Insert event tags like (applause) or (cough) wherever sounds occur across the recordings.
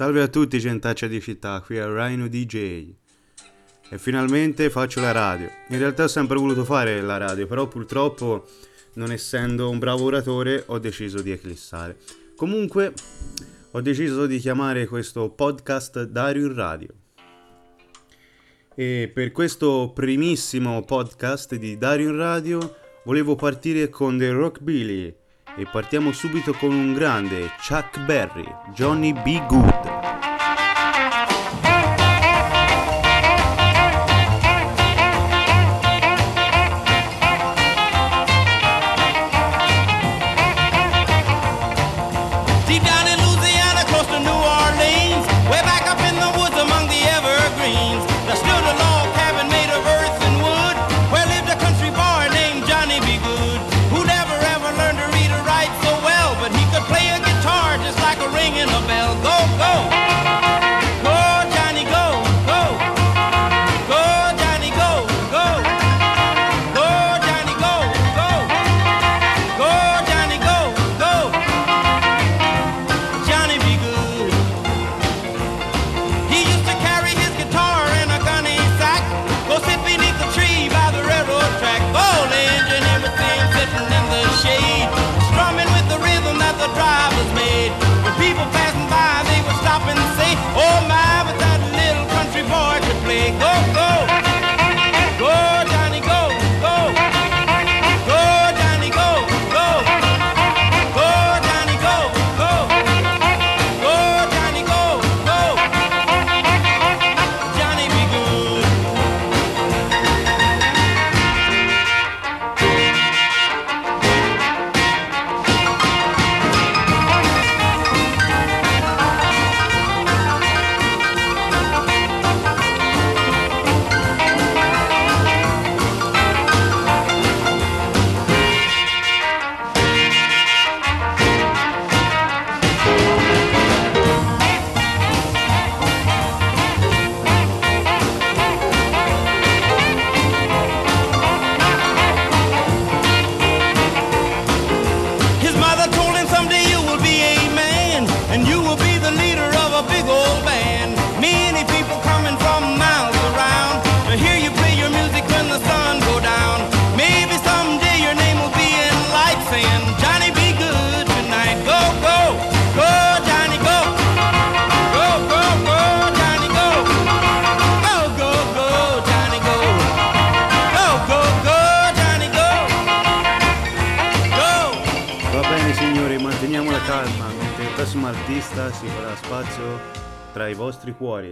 Salve a tutti gentaccia di città, qui è Rhino DJ e finalmente faccio la radio. In realtà ho sempre voluto fare la radio, però purtroppo non essendo un bravo oratore ho deciso di eclissare. Comunque ho deciso di chiamare questo podcast Dario in Radio. E per questo primissimo podcast di Dario in Radio volevo partire con The Rockbilly e partiamo subito con un grande Chuck Berry, Johnny B. Good.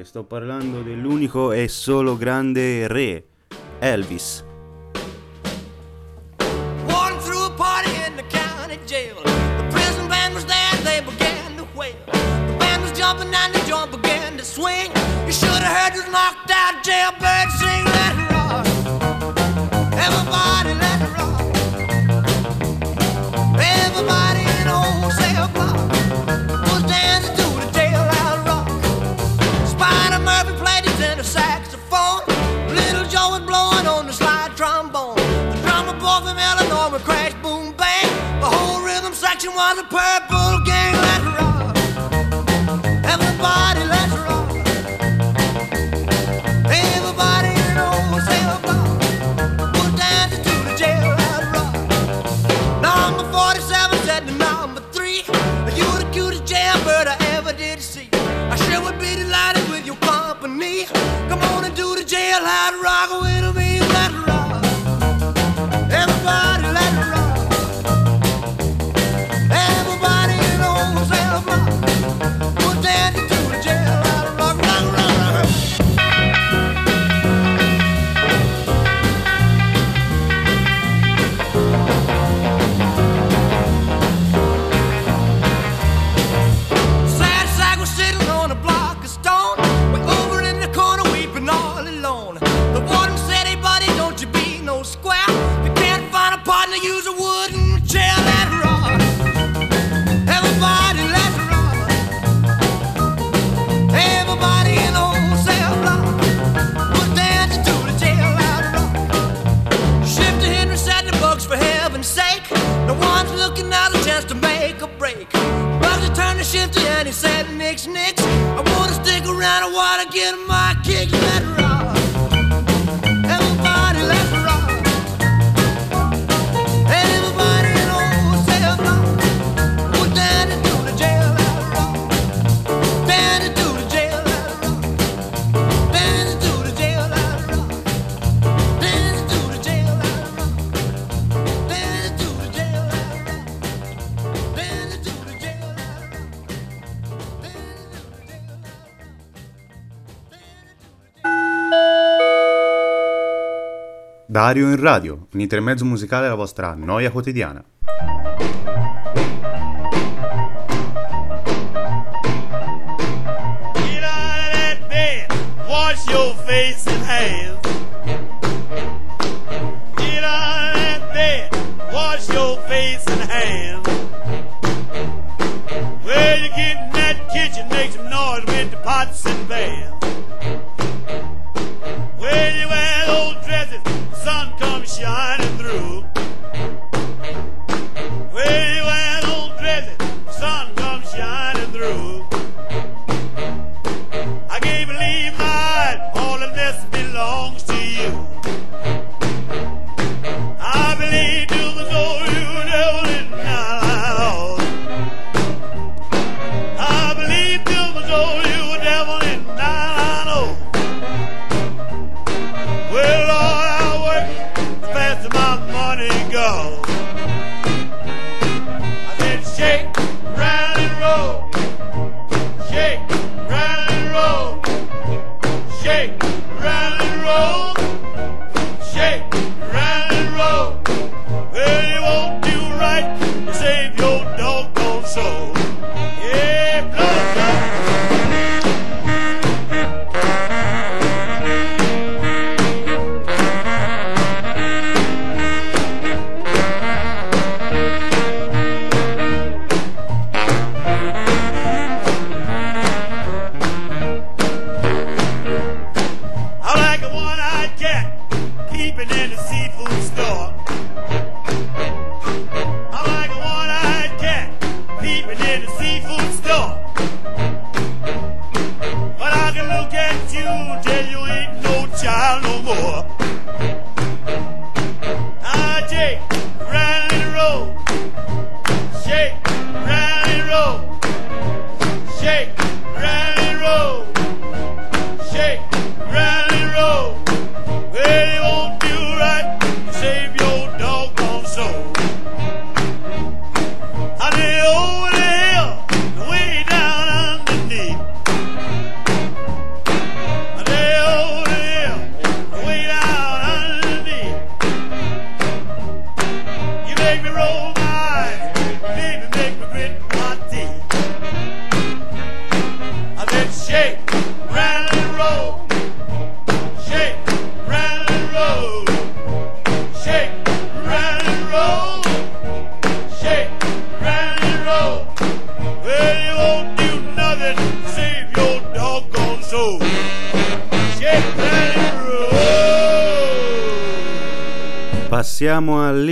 sto parlando dell'unico e solo grande re, Elvis. Ario in radio, un intermezzo musicale alla vostra noia quotidiana. Get out of bed, wash your face and hands. Get out of bed, wash your face and hands. Well, you get in that kitchen, make some noise with the pots and pans.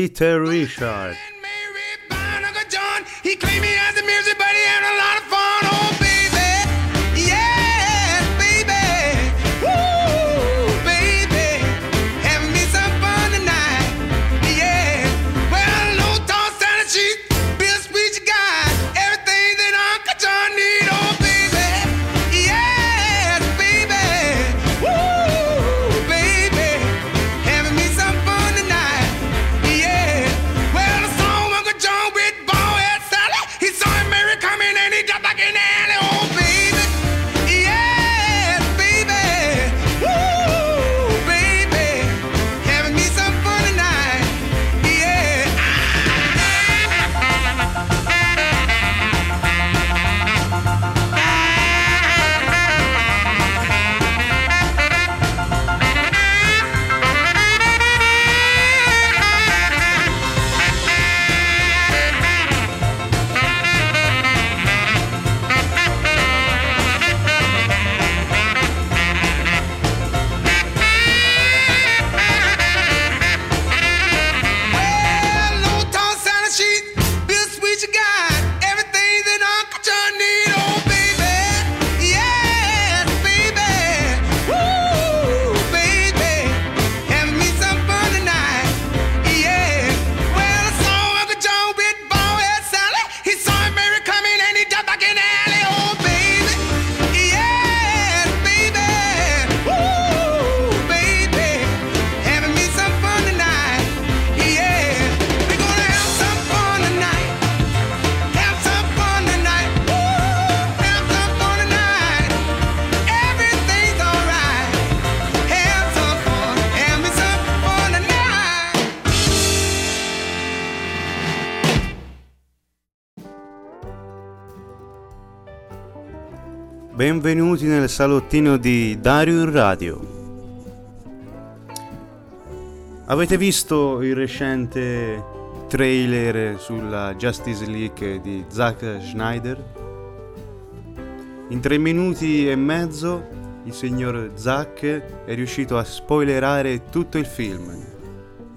Peter Richard. Benvenuti nel salottino di Dario Radio. Avete visto il recente trailer sulla Justice League di Zack Schneider? In tre minuti e mezzo il signor Zack è riuscito a spoilerare tutto il film.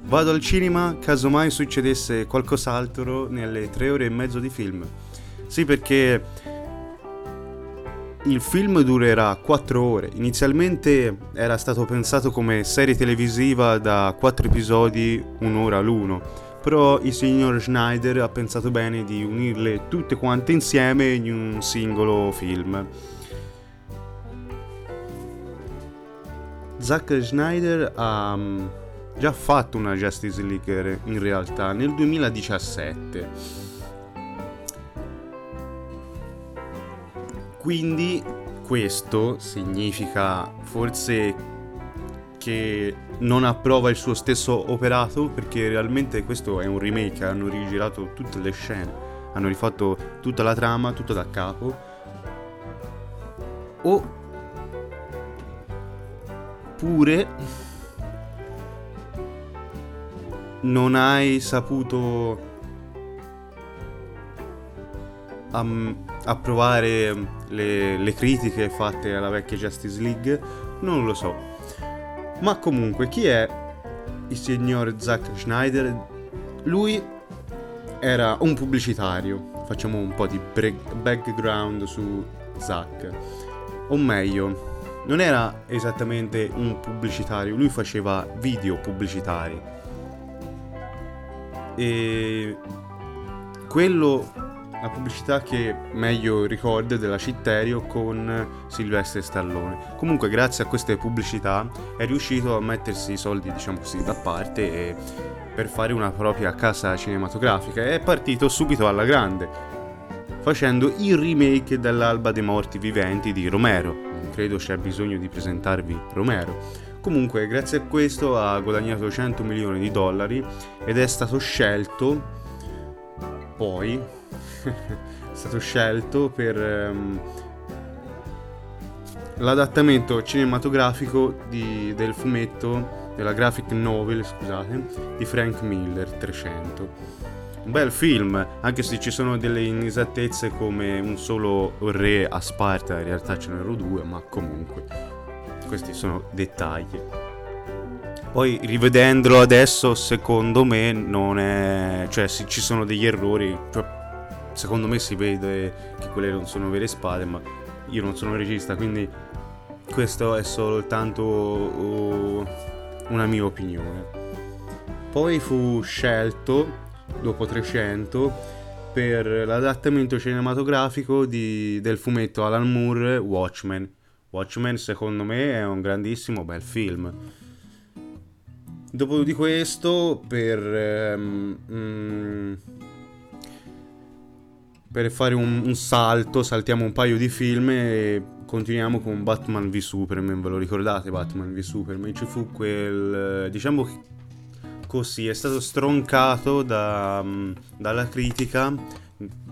Vado al cinema casomai succedesse qualcos'altro nelle tre ore e mezzo di film. Sì, perché il film durerà 4 ore. Inizialmente era stato pensato come serie televisiva da 4 episodi, un'ora l'uno. Però il signor Schneider ha pensato bene di unirle tutte quante insieme in un singolo film. Zack Schneider ha mm, già fatto una Justice League in realtà nel 2017 Quindi questo significa forse che non approva il suo stesso operato perché realmente questo è un remake, hanno rigirato tutte le scene, hanno rifatto tutta la trama, tutto da capo. Oppure non hai saputo um, approvare le, le critiche fatte alla vecchia Justice League, non lo so. Ma comunque, chi è il signor Zack Schneider? Lui era un pubblicitario. Facciamo un po' di background su Zack. O meglio, non era esattamente un pubblicitario, lui faceva video pubblicitari. E quello la pubblicità che meglio ricordo è della Citterio con Silvestre Stallone. Comunque grazie a queste pubblicità è riuscito a mettersi i soldi, diciamo così, da parte e per fare una propria casa cinematografica e è partito subito alla grande, facendo il remake dell'Alba dei Morti Viventi di Romero. Non credo c'è bisogno di presentarvi Romero. Comunque, grazie a questo ha guadagnato 100 milioni di dollari ed è stato scelto poi è (laughs) stato scelto per um, l'adattamento cinematografico di, del fumetto, della graphic novel, scusate, di Frank Miller 300. Un bel film, anche se ci sono delle inesattezze come un solo re a Sparta, in realtà ce n'erano due, ma comunque questi sono dettagli. Poi rivedendolo adesso, secondo me, non è. cioè, ci sono degli errori. Cioè, secondo me si vede che quelle non sono vere spade, ma io non sono un regista, quindi questo è soltanto uh, una mia opinione. Poi fu scelto, dopo 300, per l'adattamento cinematografico di, del fumetto Alan Moore Watchmen. Watchmen secondo me è un grandissimo bel film. Dopo di questo, per... Um, um, per fare un, un, salto, saltiamo un paio di film e continuiamo con Batman v Superman, ve lo ricordate Batman v Superman? Ci fu quel, diciamo così, è stato stroncato da, dalla critica,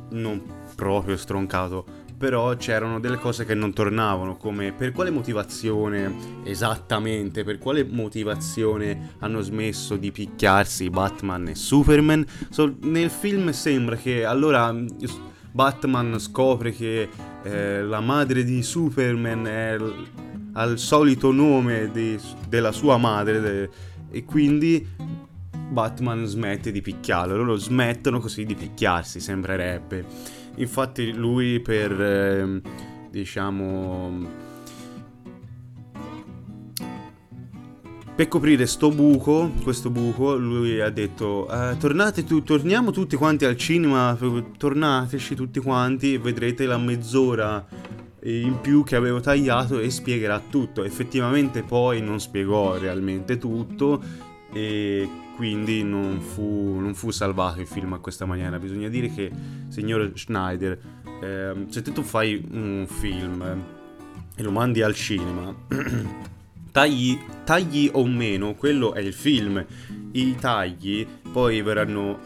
non proprio stroncato, però c'erano delle cose che non tornavano, come per quale motivazione esattamente, per quale motivazione hanno smesso di picchiarsi Batman e Superman. So, nel film sembra che allora Batman scopre che eh, la madre di Superman è al solito nome di, della sua madre de- e quindi Batman smette di picchiarlo, loro smettono così di picchiarsi, sembrerebbe. Infatti lui per, eh, diciamo... Per coprire sto buco, questo buco, lui ha detto eh, tornate tu, torniamo tutti quanti al cinema, tornateci tutti quanti e vedrete la mezz'ora in più che avevo tagliato e spiegherà tutto. Effettivamente poi non spiegò realmente tutto e quindi non fu, non fu, salvato il film a questa maniera. Bisogna dire che, signor Schneider, eh, se tu fai un film e lo mandi al cinema, (clears throat) tagli, tagli o meno, quello è il film. I tagli poi verranno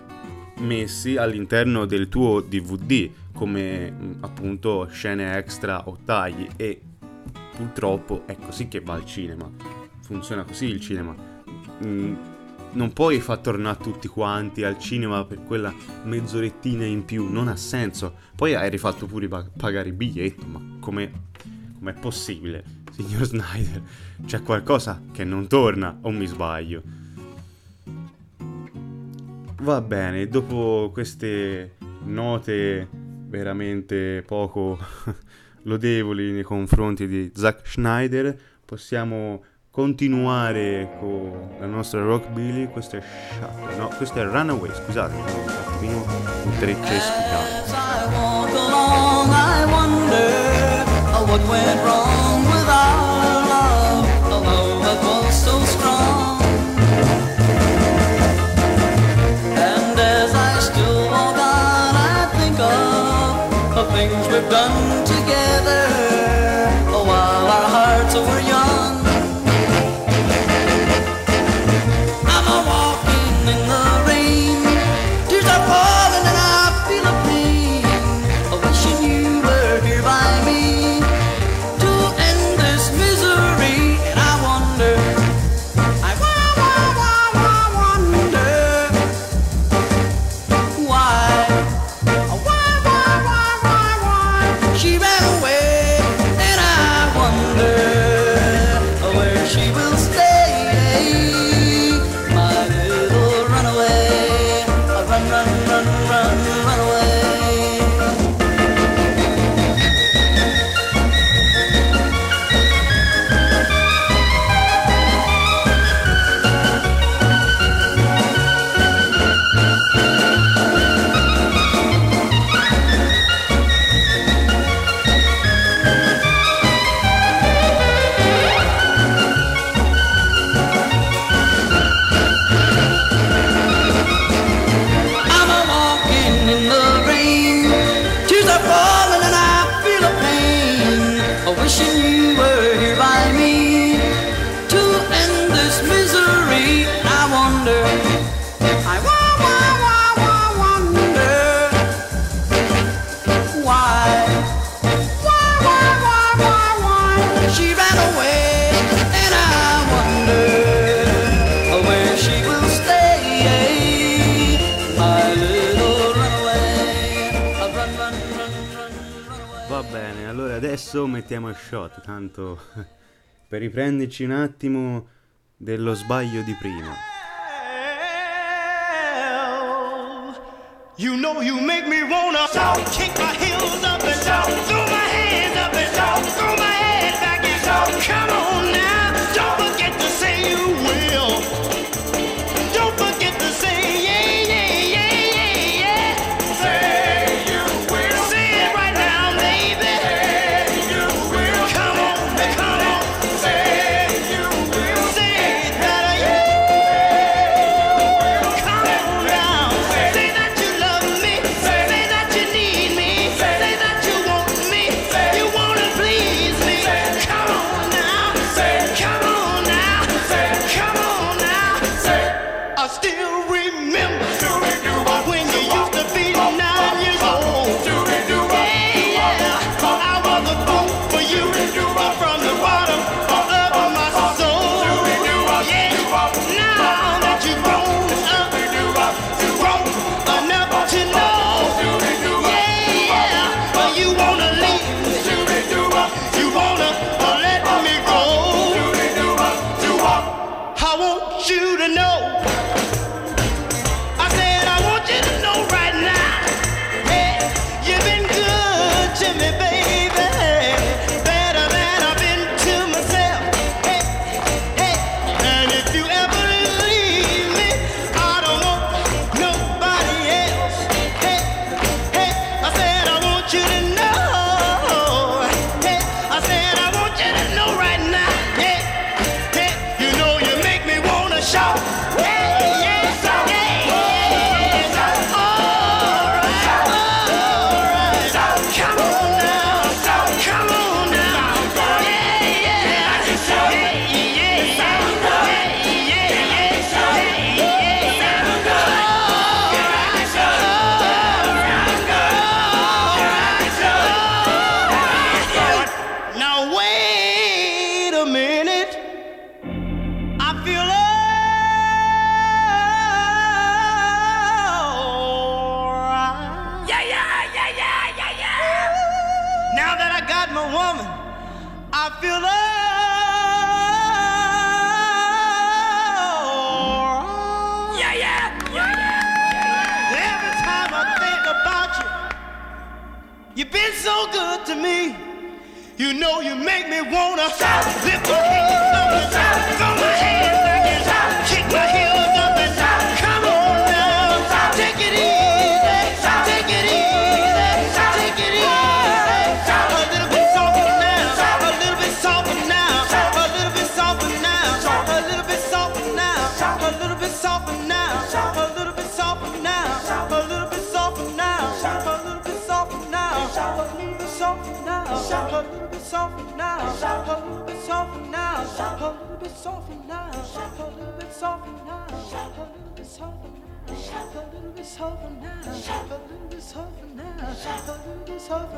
messi all'interno del tuo DVD. come mh, appunto scene extra o tagli e purtroppo è così che va al cinema. Funziona così il cinema. Mm, non puoi far tornare tutti quanti al cinema per quella mezzorettina in più, non ha senso. Poi hai rifatto pure pa- pagare il biglietto, ma come com'è possibile, signor Snyder? C'è qualcosa che non torna o mi sbaglio? Va bene, dopo queste note veramente poco (laughs) lodevoli nei confronti di Zack Schneider, possiamo continuare con la nostra rockabilly. Questo è Shut, no, questo è Runaway, scusate, un attimino un trecce spicato. Done were adesso mettiamo il shot, tanto per riprenderci un attimo dello sbaglio di prima. You know you make me wanna kick my heels up and throw my hands up and throw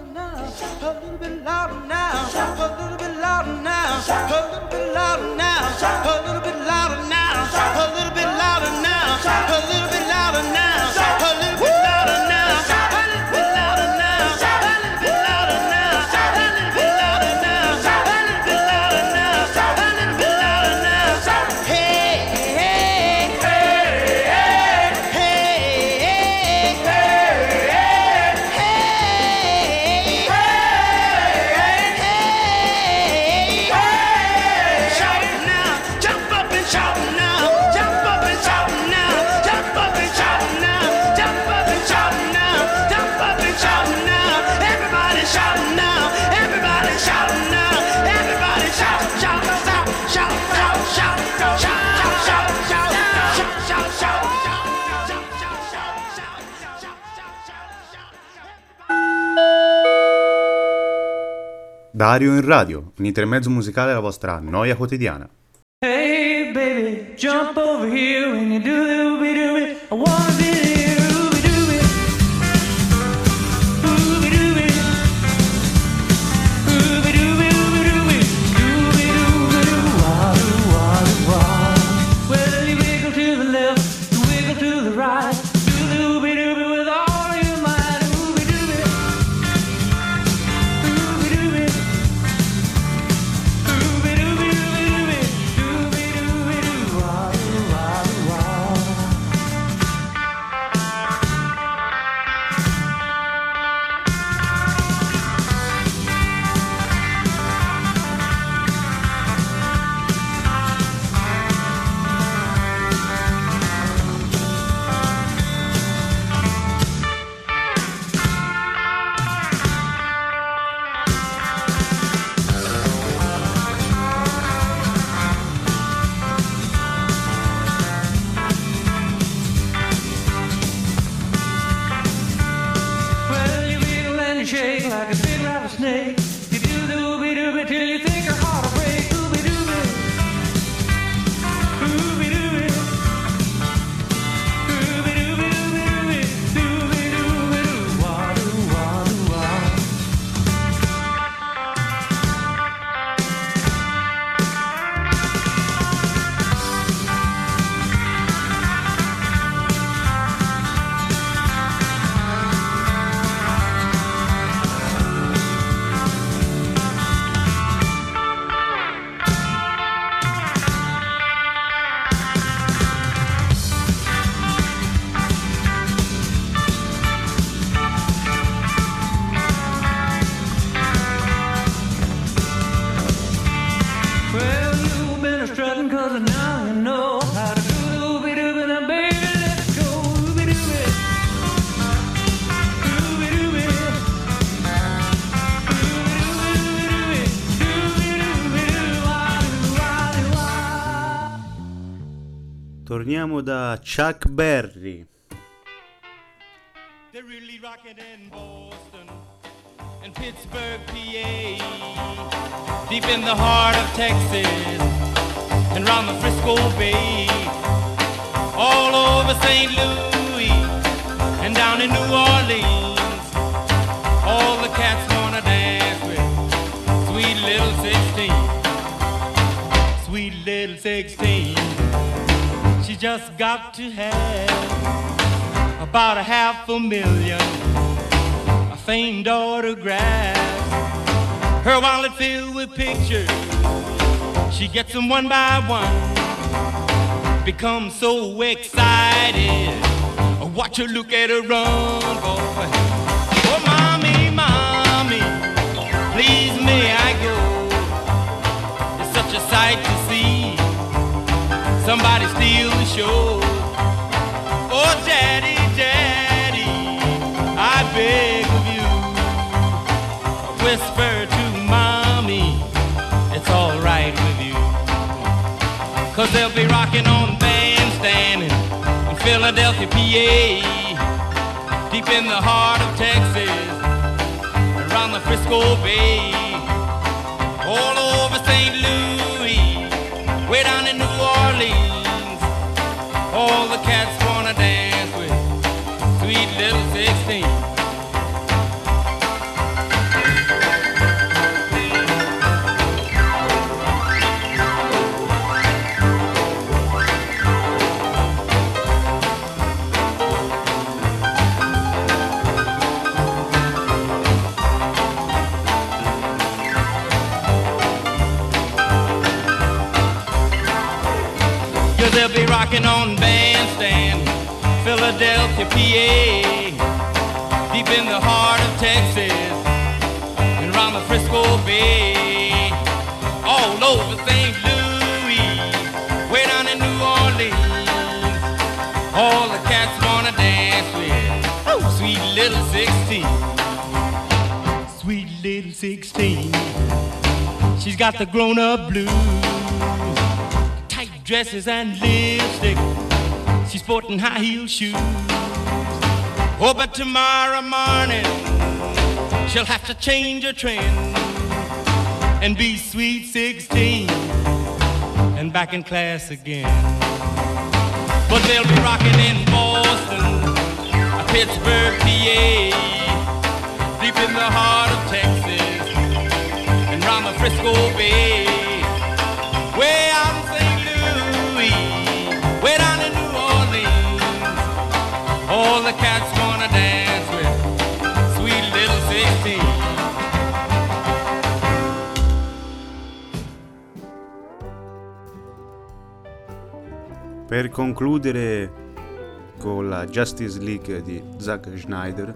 A little bit louder now, a little bit louder now, a little bit louder now, a little bit louder now, a little bit louder now. Ario in radio, un intermezzo musicale alla vostra noia quotidiana. Hey baby, jump over here when you do it, I wanna be partiamo da Chuck Berry. They're really rocking in Boston and Pittsburgh, PA, deep in the heart of Texas and round the Frisco Bay, all over St. Louis and down in New Orleans. All the cats wanna dance with sweet little 16, sweet little 16. She just got to have about a half a million A famed autographs. Her wallet filled with pictures. She gets them one by one. Becomes so excited. Watch her look at her run, boy. Oh, mommy, mommy, please may I go? It's such a sight Somebody steal the show. Oh, daddy, daddy, I beg of you. Whisper to mommy, it's alright with you. Cause they'll be rocking on bandstand in Philadelphia, PA. Deep in the heart of Texas, around the Frisco Bay. All over St. Louis, All the cats wanna dance with sweet little 16. They'll be rocking on Philadelphia, PA, deep in the heart of Texas, and around the Frisco Bay, all over St. Louis, way down in New Orleans. All the cats wanna dance with, oh, sweet little 16, sweet little 16. She's got the grown-up blues tight dresses and lipstick. Sporting high heel shoes. Oh, but tomorrow morning she'll have to change her trend and be sweet 16 and back in class again. But they'll be rocking in Boston, Pittsburgh, PA, deep in the heart of Texas and round the Frisco Bay. Way out all the cats wanna dance with sweet little 16. Per concludere con la Justice League di Zack Schneider,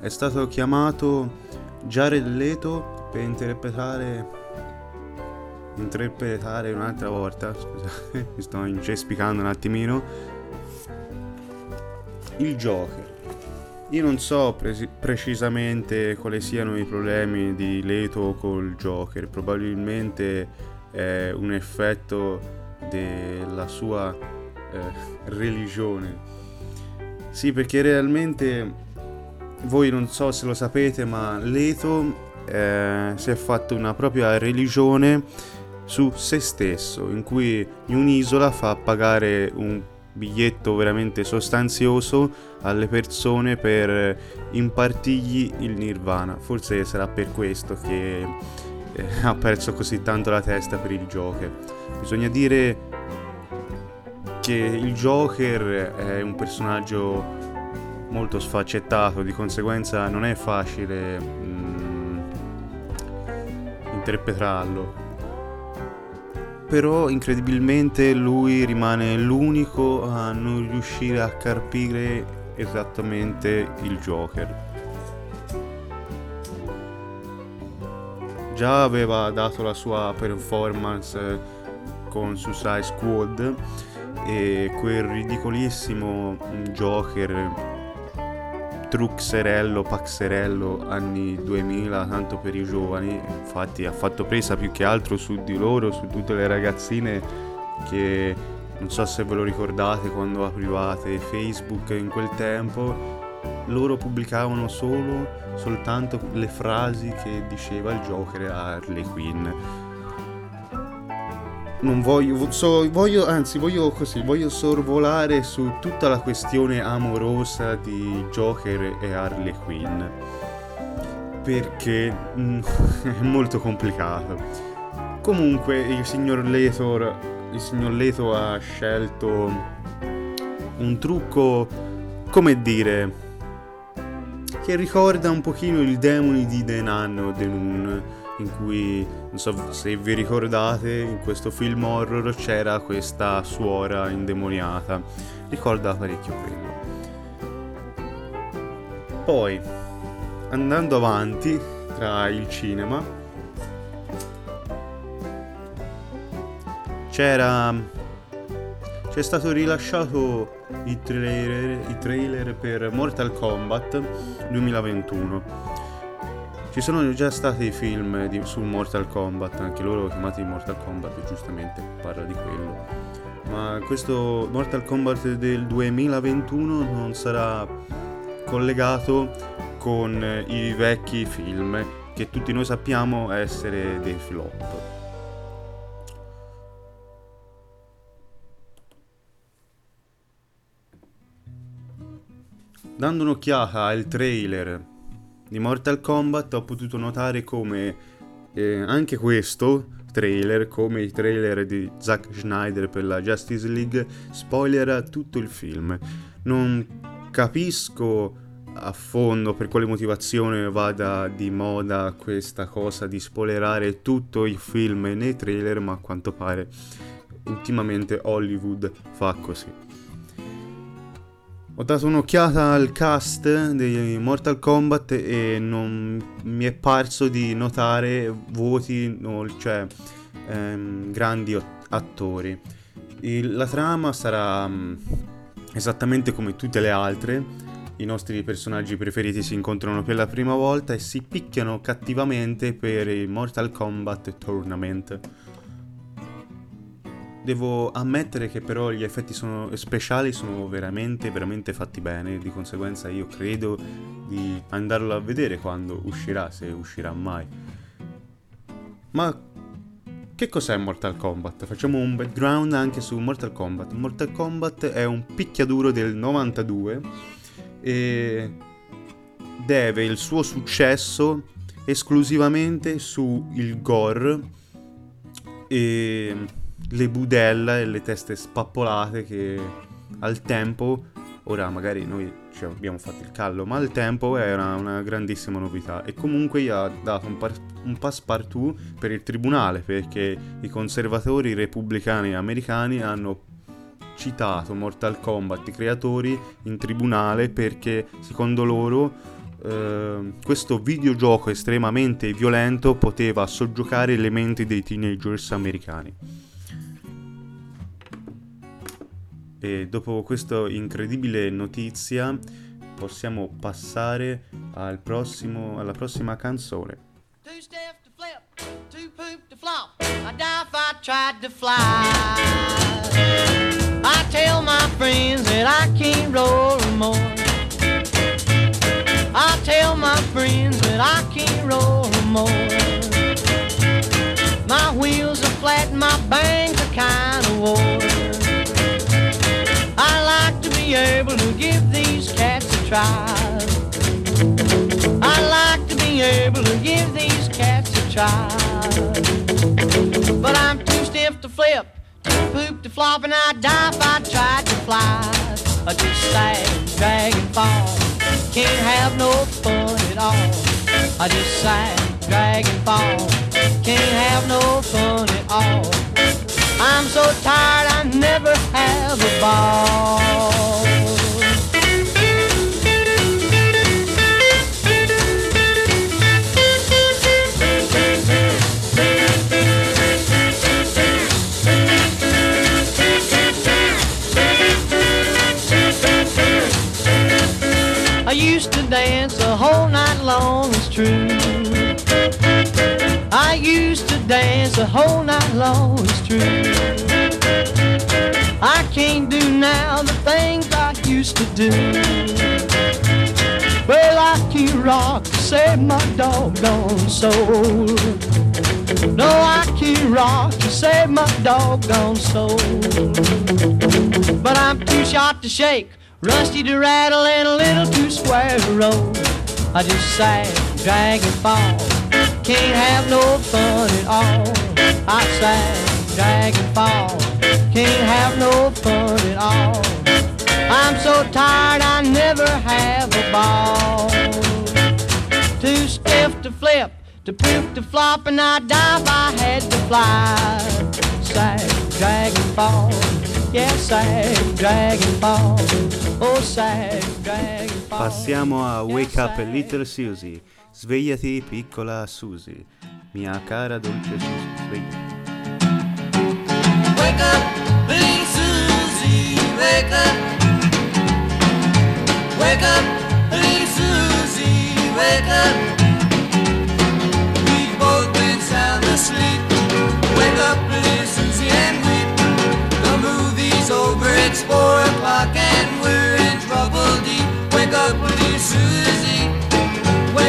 è stato chiamato Jared Leto per interpretare interpretare un'altra volta, scusate, (laughs) mi sto incespicando un attimino il Joker. Io non so presi- precisamente quali siano i problemi di Leto col Joker, probabilmente è un effetto della sua eh, religione. Sì, perché realmente voi non so se lo sapete, ma Leto eh, si è fatto una propria religione su se stesso, in cui in un'isola fa pagare un biglietto veramente sostanzioso alle persone per impartirgli il nirvana. Forse sarà per questo che eh, (laughs) ha perso così tanto la testa per il Joker. Bisogna dire che il Joker è un personaggio molto sfaccettato, di conseguenza non è facile mm, interpretarlo. Però incredibilmente lui rimane l'unico a non riuscire a carpire esattamente il Joker. Già aveva dato la sua performance eh, con Suicide Squad e quel ridicolissimo Joker truxerello, paxerello anni 2000, tanto per i giovani. Infatti ha fatto presa più che altro su di loro, su tutte le ragazzine che non so se ve lo ricordate quando aprivate Facebook in quel tempo, loro pubblicavano solo soltanto le frasi che diceva il Joker a Harley Quinn. Non voglio, so- voglio, anzi voglio così, voglio sorvolare su tutta la questione amorosa di Joker e Harley Quinn. Perché mm, (laughs) è molto complicato. Comunque il signor Leto, il signor Leto ha scelto un trucco, come dire, che ricorda un pochino il demone di The Nun o The in cui, non so se vi ricordate, in questo film horror c'era questa suora indemoniata. Ricorda parecchio quello. Poi, andando avanti tra il cinema, c'era c'è stato rilasciato il trailer, il trailer per Mortal Kombat 2021. Ci sono già stati film di- su Mortal Kombat, anche loro chiamati Mortal Kombat, giustamente parla di quello. Ma questo Mortal Kombat del 2021 non sarà collegato con i vecchi film che tutti noi sappiamo essere dei flop. Dando un'occhiata al trailer di Mortal Kombat ho potuto notare come eh, anche questo trailer, come i trailer di Zack Schneider per la Justice League, spoilera tutto il film. Non capisco a fondo per quale motivazione vada di moda questa cosa di spoilerare tutto il film nei trailer, ma a quanto pare ultimamente Hollywood fa così. Ho dato un'occhiata al cast di Mortal Kombat e non mi è parso di notare voti, cioè ehm, grandi attori. Il- la trama sarà mm, esattamente come tutte le altre. I nostri personaggi preferiti si incontrano per la prima volta e si picchiano cattivamente per il Mortal Kombat Tournament. Devo ammettere che però gli effetti sono- speciali sono veramente, veramente fatti bene, di conseguenza io credo di andarlo a vedere quando uscirà, se uscirà mai. Ma che cos'è Mortal Kombat? Facciamo un background anche su Mortal Kombat. Mortal Kombat è un picchiaduro del 92 e deve il suo successo esclusivamente sul gore e le budella e le teste spappolate che al tempo, ora magari noi ci abbiamo fatto il callo, ma al tempo era una grandissima novità e comunque gli ha dato un, par- un passepartout per il tribunale perché i conservatori repubblicani americani hanno citato Mortal Kombat, i creatori, in tribunale perché secondo loro eh, questo videogioco estremamente violento poteva soggiocare le menti dei teenagers americani. E dopo questa incredibile notizia possiamo passare al prossimo, alla prossima canzone. I tell my friends that I can't roll no more. My wheels are flat my bangs are kind be able to give these cats a try. I like to be able to give these cats a try. But I'm too stiff to flip, too poop to flop, and I'd die if I tried to fly. I just sag, drag, and fall. Can't have no fun at all. I just sag, drag, and fall. Can't have no fun at all. I'm so tired I never have a ball. I used to dance the whole night long, it's true. I used to dance the whole night long, it's true. I can't do now the things I used to do. Well, I can rock to save my doggone soul. No, I can rock to save my doggone soul. But I'm too short to shake, rusty to rattle, and a little too square to roll. I just sag, drag, and fall. Can't have no fun at all. I sag, drag, and fall. Can't have no fun at all. I'm so tired I never have a ball. Too stiff to flip, to poop to flop and I'd die if I had to fly. Sag, dragon ball, yeah, sag, dragon ball. Oh, sag, dragon ball. Passiamo a Yeah, Wake Up sag. Little Susie. Svegliati piccola Susie. Mia cara dolce Susie, sveglia. Wake up, little Susie, wake up. Wake up, little Susie, wake up. We've both been sound asleep. Wake up, little Susie, and weep. The movie's over, it's four o'clock, and we're in trouble deep. Wake up, little Susie.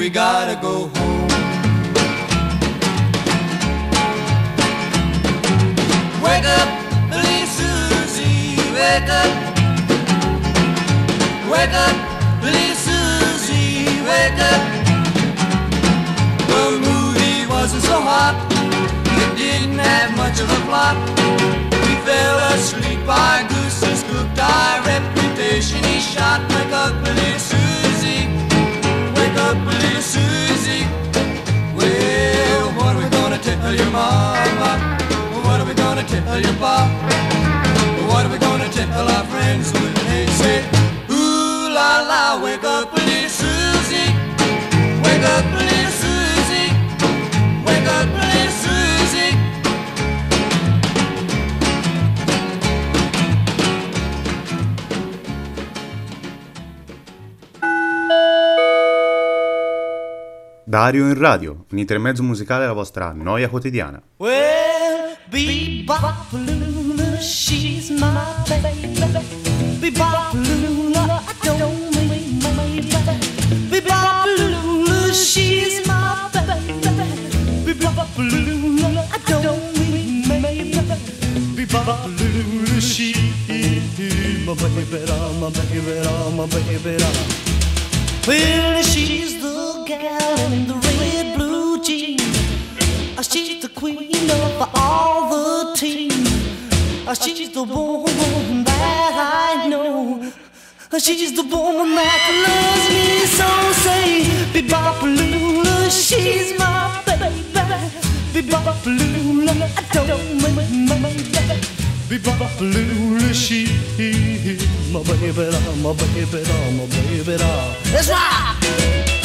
We gotta go home. Wake up, little Susie, wake up. Wake up, little Susie, wake up. The movie wasn't so hot, it didn't have much of a plot. We fell asleep, our gooses cooked, our reputation is shot. Wake up, little Susie, Susie. Well, what are we gonna tell your mama? What are we gonna tell your pop? What are we gonna tell our friends when they say, Ooh la la, wake up, Dario in radio, un intermezzo musicale alla vostra noia quotidiana. Well, bebop Lula, she's my baby. Bebop Lula, I don't mean maybe. Bebop Lula, she's my baby. Bebop Lula, I don't mean maybe. Bebop Lula, she's my baby, my baby, my baby. Well, she's the gal in the red blue jeans. Uh, She's the queen of all the team. Uh, She's the woman that I know. Uh, She's the woman that loves me so. Say, Bebopalula, she's my baby. Bebopalula, I don't mean my baby. Bebopalula, she's my baby, my baby, my baby. That's right.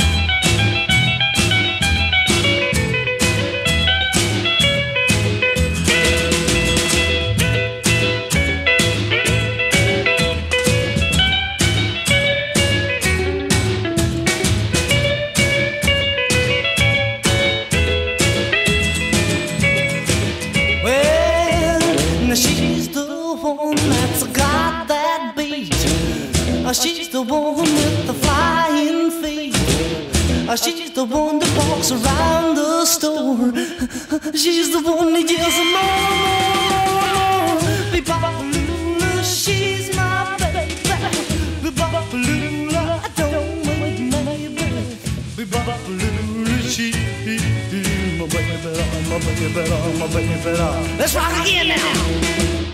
She's the one that walks around the store. She's the one that yells more. Bebopalula, she's my baby. Bebopalula, I don't mean maybe. Bebopalula, she's my baby, my baby, my baby. Let's rock again now.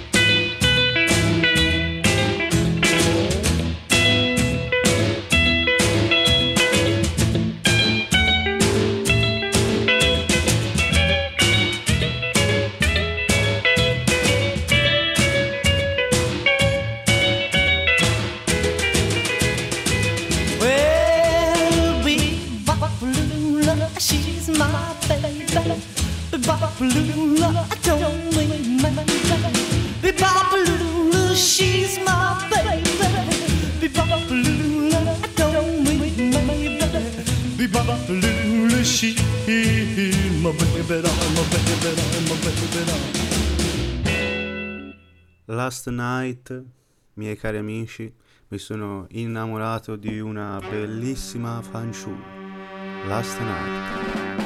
Last Night, miei cari amici, mi sono innamorato di una bellissima fanciulla, Last Night.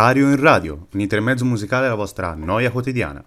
Dario in radio, un intermezzo musicale alla vostra noia quotidiana.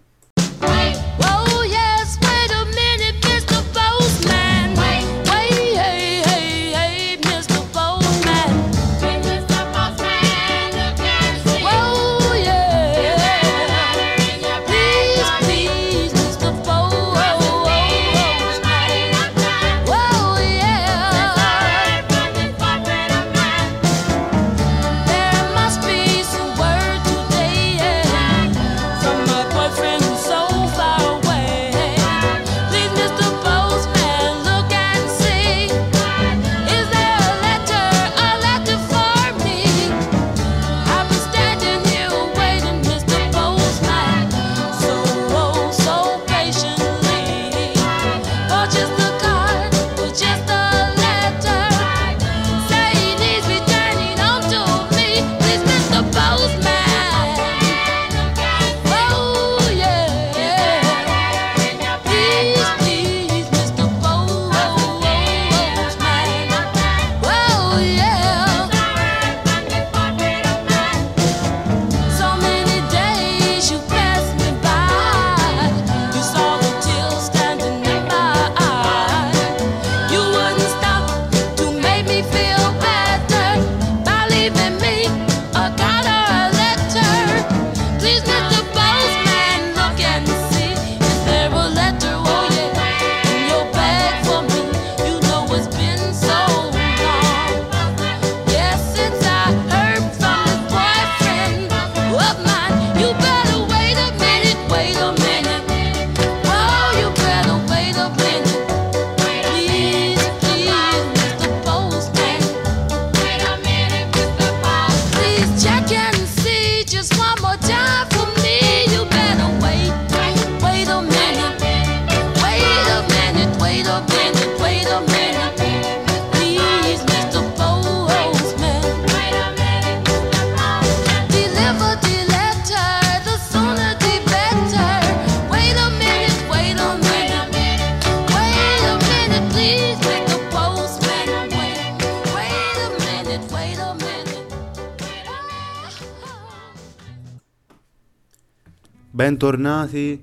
Bentornati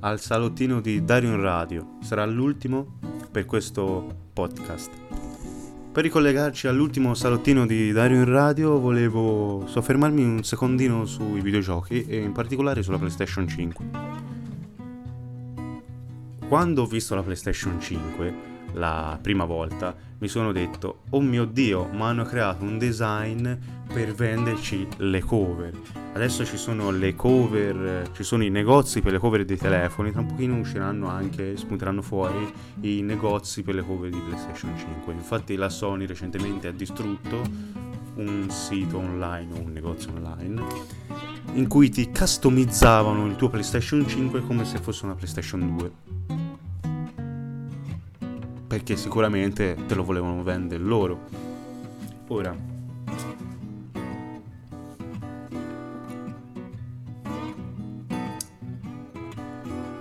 al salottino di Darion Radio. Sarà l'ultimo per questo podcast. Per ricollegarci all'ultimo salottino di Darion Radio volevo soffermarmi un secondino sui videogiochi e in particolare sulla PlayStation 5. Quando ho visto la PlayStation 5 la prima volta mi sono detto oh mio dio ma hanno creato un design per venderci le cover. Adesso ci sono le cover ci sono i negozi per le cover dei telefoni tra un pochino usciranno anche spunteranno fuori i negozi per le cover di PlayStation 5 infatti la Sony recentemente ha distrutto un sito online un negozio online in cui ti customizzavano il tuo PlayStation 5 come se fosse una PlayStation 2 perché sicuramente te lo volevano vendere loro. Ora,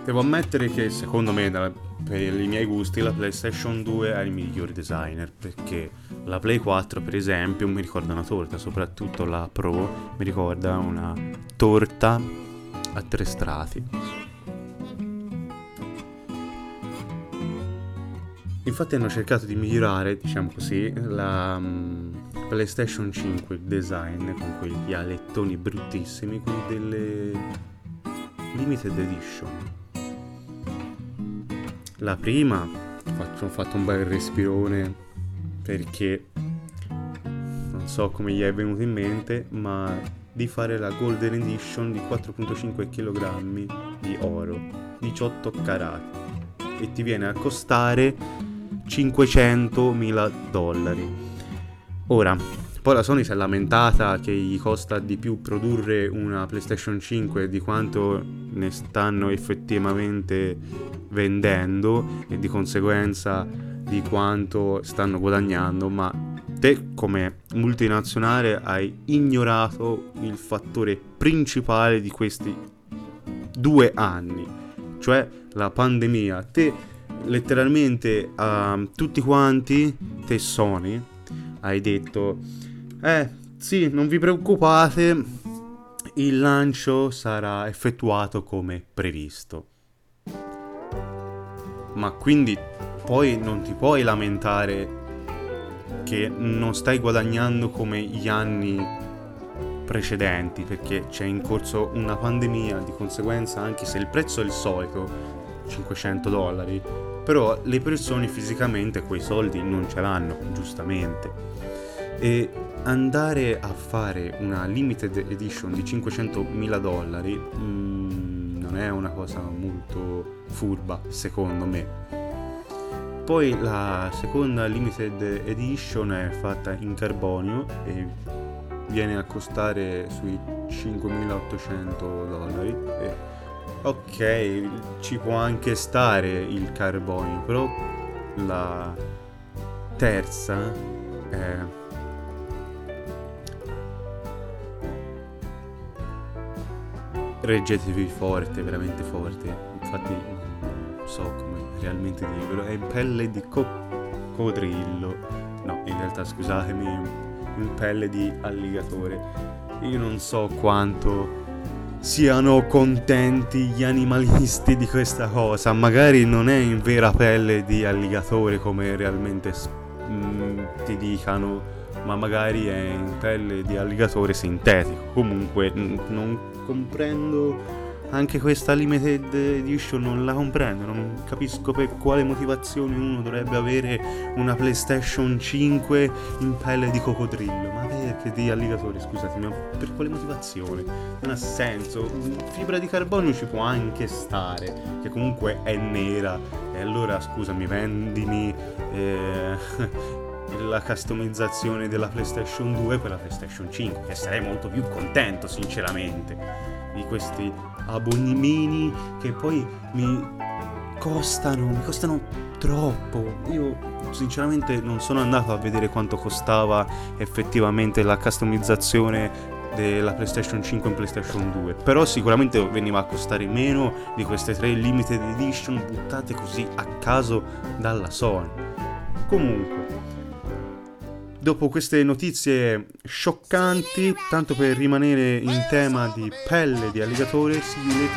devo ammettere che secondo me, per i miei gusti, la PlayStation 2 ha i migliori designer, perché la Play 4, per esempio, mi ricorda una torta, soprattutto la Pro mi ricorda una torta a tre strati. Infatti hanno cercato di migliorare, diciamo così, la mm, PlayStation 5 il design con quegli alettoni bruttissimi, quelli delle limited edition. La prima ho fatto un bel respirone perché non so come gli è venuto in mente, ma di fare la Golden Edition di 4.5 kg di oro, 18 carati e ti viene a costare 500.000 dollari. Ora, poi la Sony si è lamentata che gli costa di più produrre una PlayStation 5 di quanto ne stanno effettivamente vendendo e di conseguenza di quanto stanno guadagnando, ma te come multinazionale hai ignorato il fattore principale di questi due anni, cioè la pandemia. Te letteralmente a tutti quanti, te Sony, hai detto, eh sì, non vi preoccupate, il lancio sarà effettuato come previsto. Ma quindi poi non ti puoi lamentare che non stai guadagnando come gli anni precedenti perché c'è in corso una pandemia, di conseguenza anche se il prezzo è il solito, 500 dollari, però le persone fisicamente quei soldi non ce l'hanno, giustamente. E andare a fare una limited edition di 500.000 dollari mm, non è una cosa molto furba, secondo me. Poi la seconda limited edition è fatta in carbonio e viene a costare sui 5.800 dollari. Ok, ci può anche stare il carbonio, però la terza è reggetevi forte, veramente forte. Infatti non so come realmente dirvelo. È in pelle di coccodrillo. No, in realtà scusatemi, in pelle di alligatore. Io non so quanto siano contenti gli animalisti di questa cosa. Magari non è in vera pelle di alligatore come realmente s- mm, ti dicano ma magari è in pelle di alligatore sintetico. Comunque n- non comprendo anche questa limited edition, non la comprendo, non capisco per quale motivazione uno dovrebbe avere una PlayStation 5 in pelle di coccodrillo. Ma perché di alligatore, scusatemi, ma per quale motivazione? Non ha senso. Fibra di carbonio ci può anche stare, che comunque è nera. E allora scusami, vendimi eh, (laughs) la customizzazione della PlayStation 2 per la PlayStation 5, che sarei molto più contento, sinceramente, di questi abbonimenti che poi mi costano, mi costano troppo. Io sinceramente non sono andato a vedere quanto costava effettivamente la customizzazione della PlayStation 5 in PlayStation 2, però sicuramente veniva a costare meno di queste tre limited edition buttate così a caso dalla Sony. Comunque, dopo queste notizie scioccanti, tanto per rimanere in tema di pelle di alligatore, see you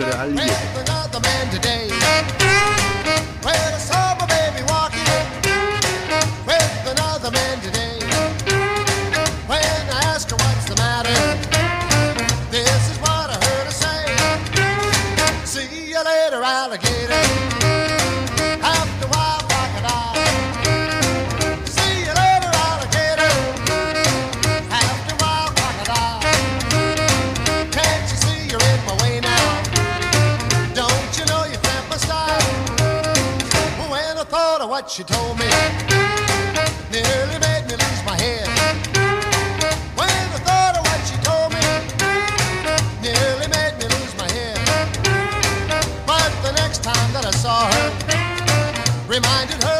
later alligator. What she told me, nearly made me lose my head. When I thought of what she told me, nearly made me lose my head. But the next time that I saw her, reminded her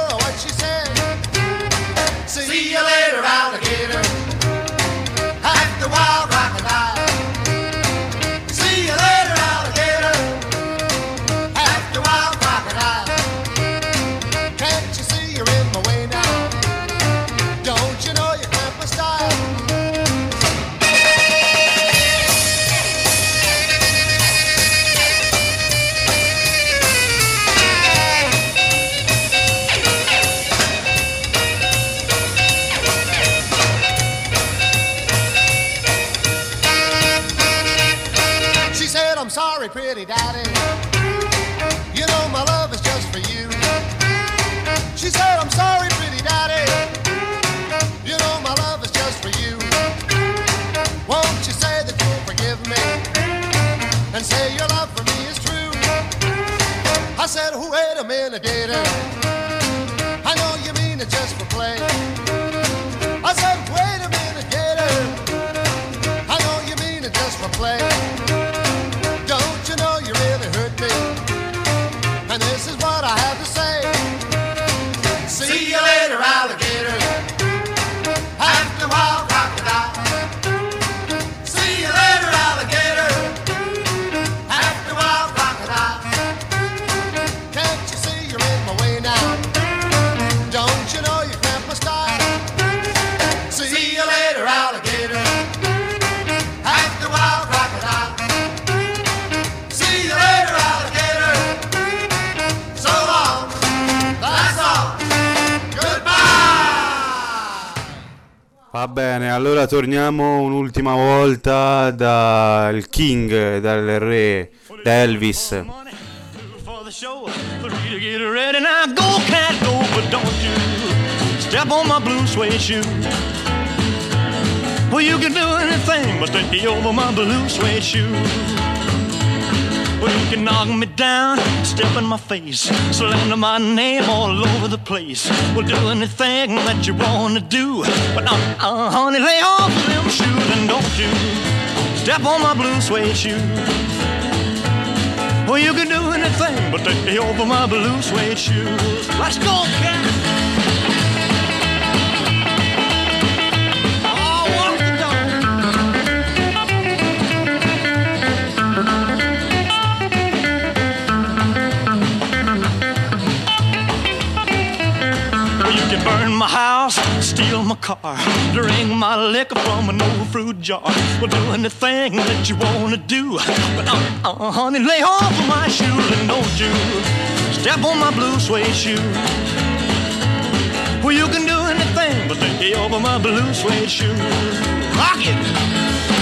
torniamo un'ultima volta dal King, dal re, da Elvis. step on my blue suede shoe. Well, you can do anything but stay over my blue suede shoe. Well, you can knock me down, step in my face, slander my name all over the place. Well, do anything that you want to do. But, uh, uh, honey, lay off of them shoes and don't you step on my blue suede shoe. Well, you can do anything but take me over my blue suede shoes. Let's go, cat. House, steal my car, drink my liquor from an old fruit jar. Well, do anything that you wanna do. But uh, uh, honey, lay off of my shoes and don't you step on my blue suede shoe. Well, you can do anything but stay over my blue suede shoes. Rock it!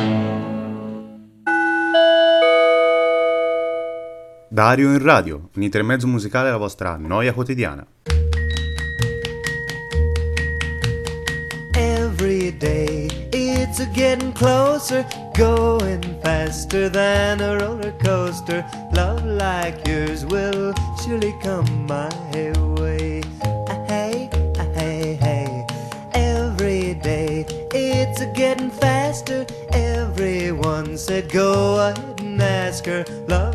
Dario in radio, un intermezzo musicale alla vostra noia quotidiana. Every it's a getting closer, going faster than a roller coaster. Love like yours will surely come my way. Ah, Hey, ah, hey, hey. Every day it's getting faster. Everyone said go ahead and ask her. Love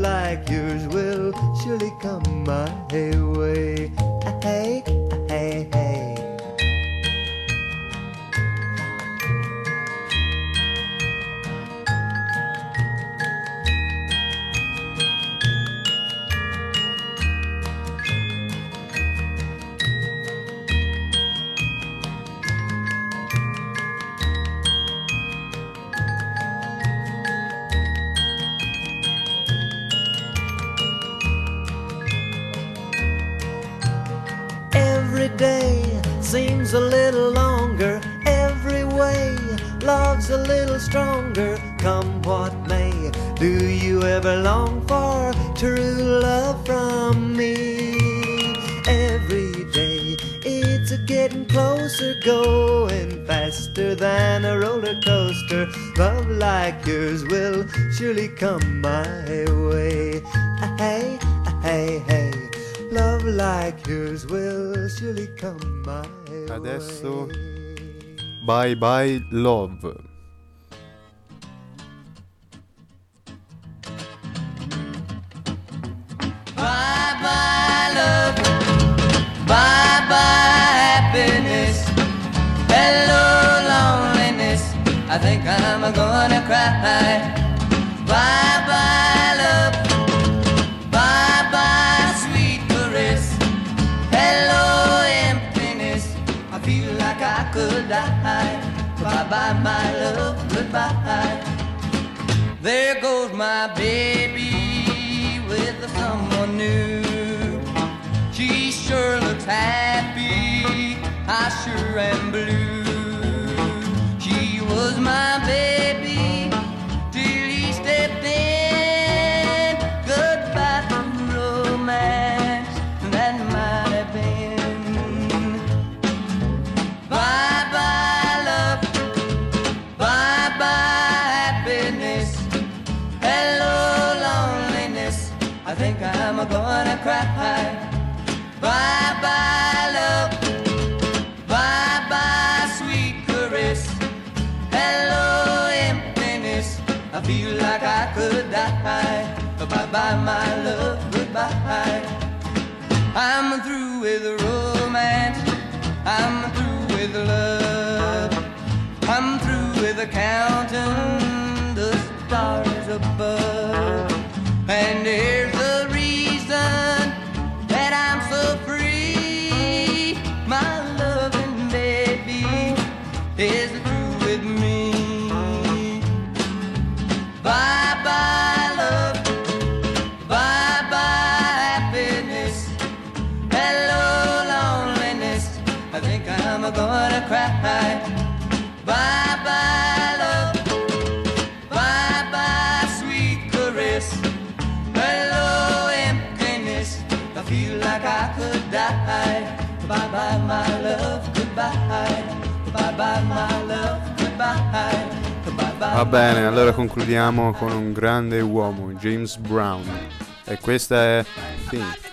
Like yours will surely come my way. Come what may, do you ever long for true love from me? Every day it's a getting closer, going faster than a roller coaster. Love like yours will surely come my way. Hey, hey, hey. Love like yours will surely come my way. Adesso Bye Bye Love. Think I'm gonna cry. Bye bye love, bye bye sweet caress, hello emptiness. I feel like I could die. Bye bye my love, goodbye. There goes my baby with someone new. She sure looks happy, I sure am blue. My baby till he stepped in. Goodbye romance, that might have been. Bye bye love. Bye bye happiness. Hello loneliness. I think I'm gonna cry. Bye bye feel like I could die. Bye bye my love. Goodbye. I'm through with romance. I'm through with love. I'm through with counting the stars above. And here's cry. Bye bye love. Bye bye sweet caress. Hello emptiness. I feel like I could die. Bye bye my love. Goodbye. Bye bye my love. Goodbye. Bye bye. Va bene, allora concludiamo con un grande uomo, James Brown. E questa è Think.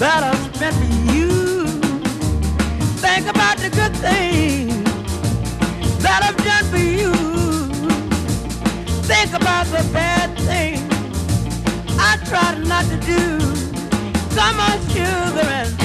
that I spent for you. Think about the good things that I've done for you. Think about the bad things I tried not to do. Come on, sugar and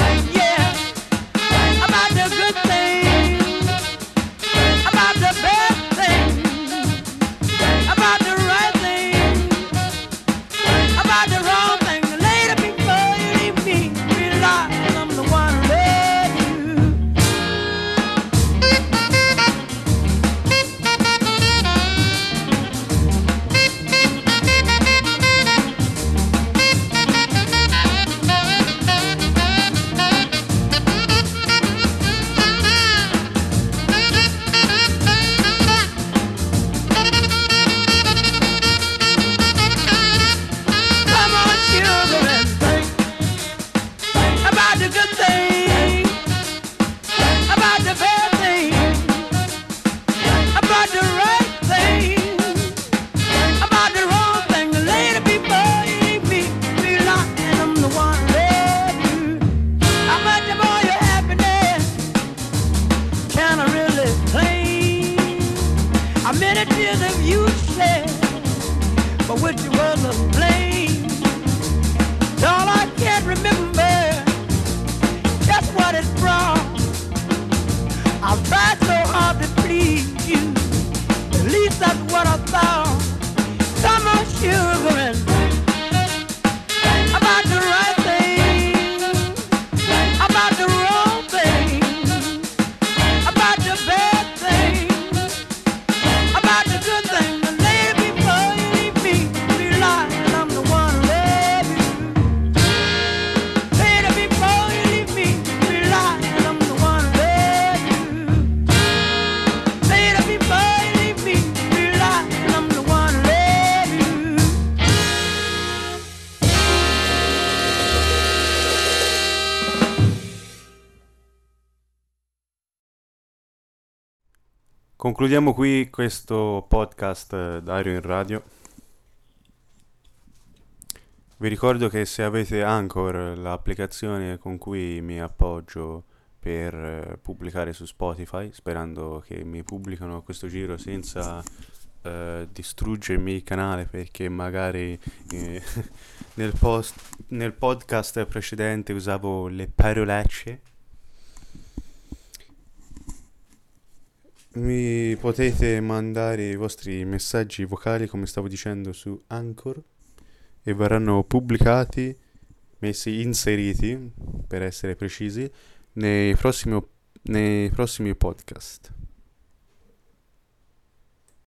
Concludiamo qui questo podcast eh, Dario in radio. Vi ricordo che se avete Anchor, l'applicazione con cui mi appoggio per eh, pubblicare su Spotify, sperando che mi pubblicano questo giro senza eh, distruggermi il canale perché magari eh, (laughs) nel, post- nel podcast precedente usavo le parolacce Mi potete mandare i vostri messaggi vocali, come stavo dicendo, su Anchor e verranno pubblicati, messi inseriti, per essere precisi, nei prossimi, nei prossimi podcast.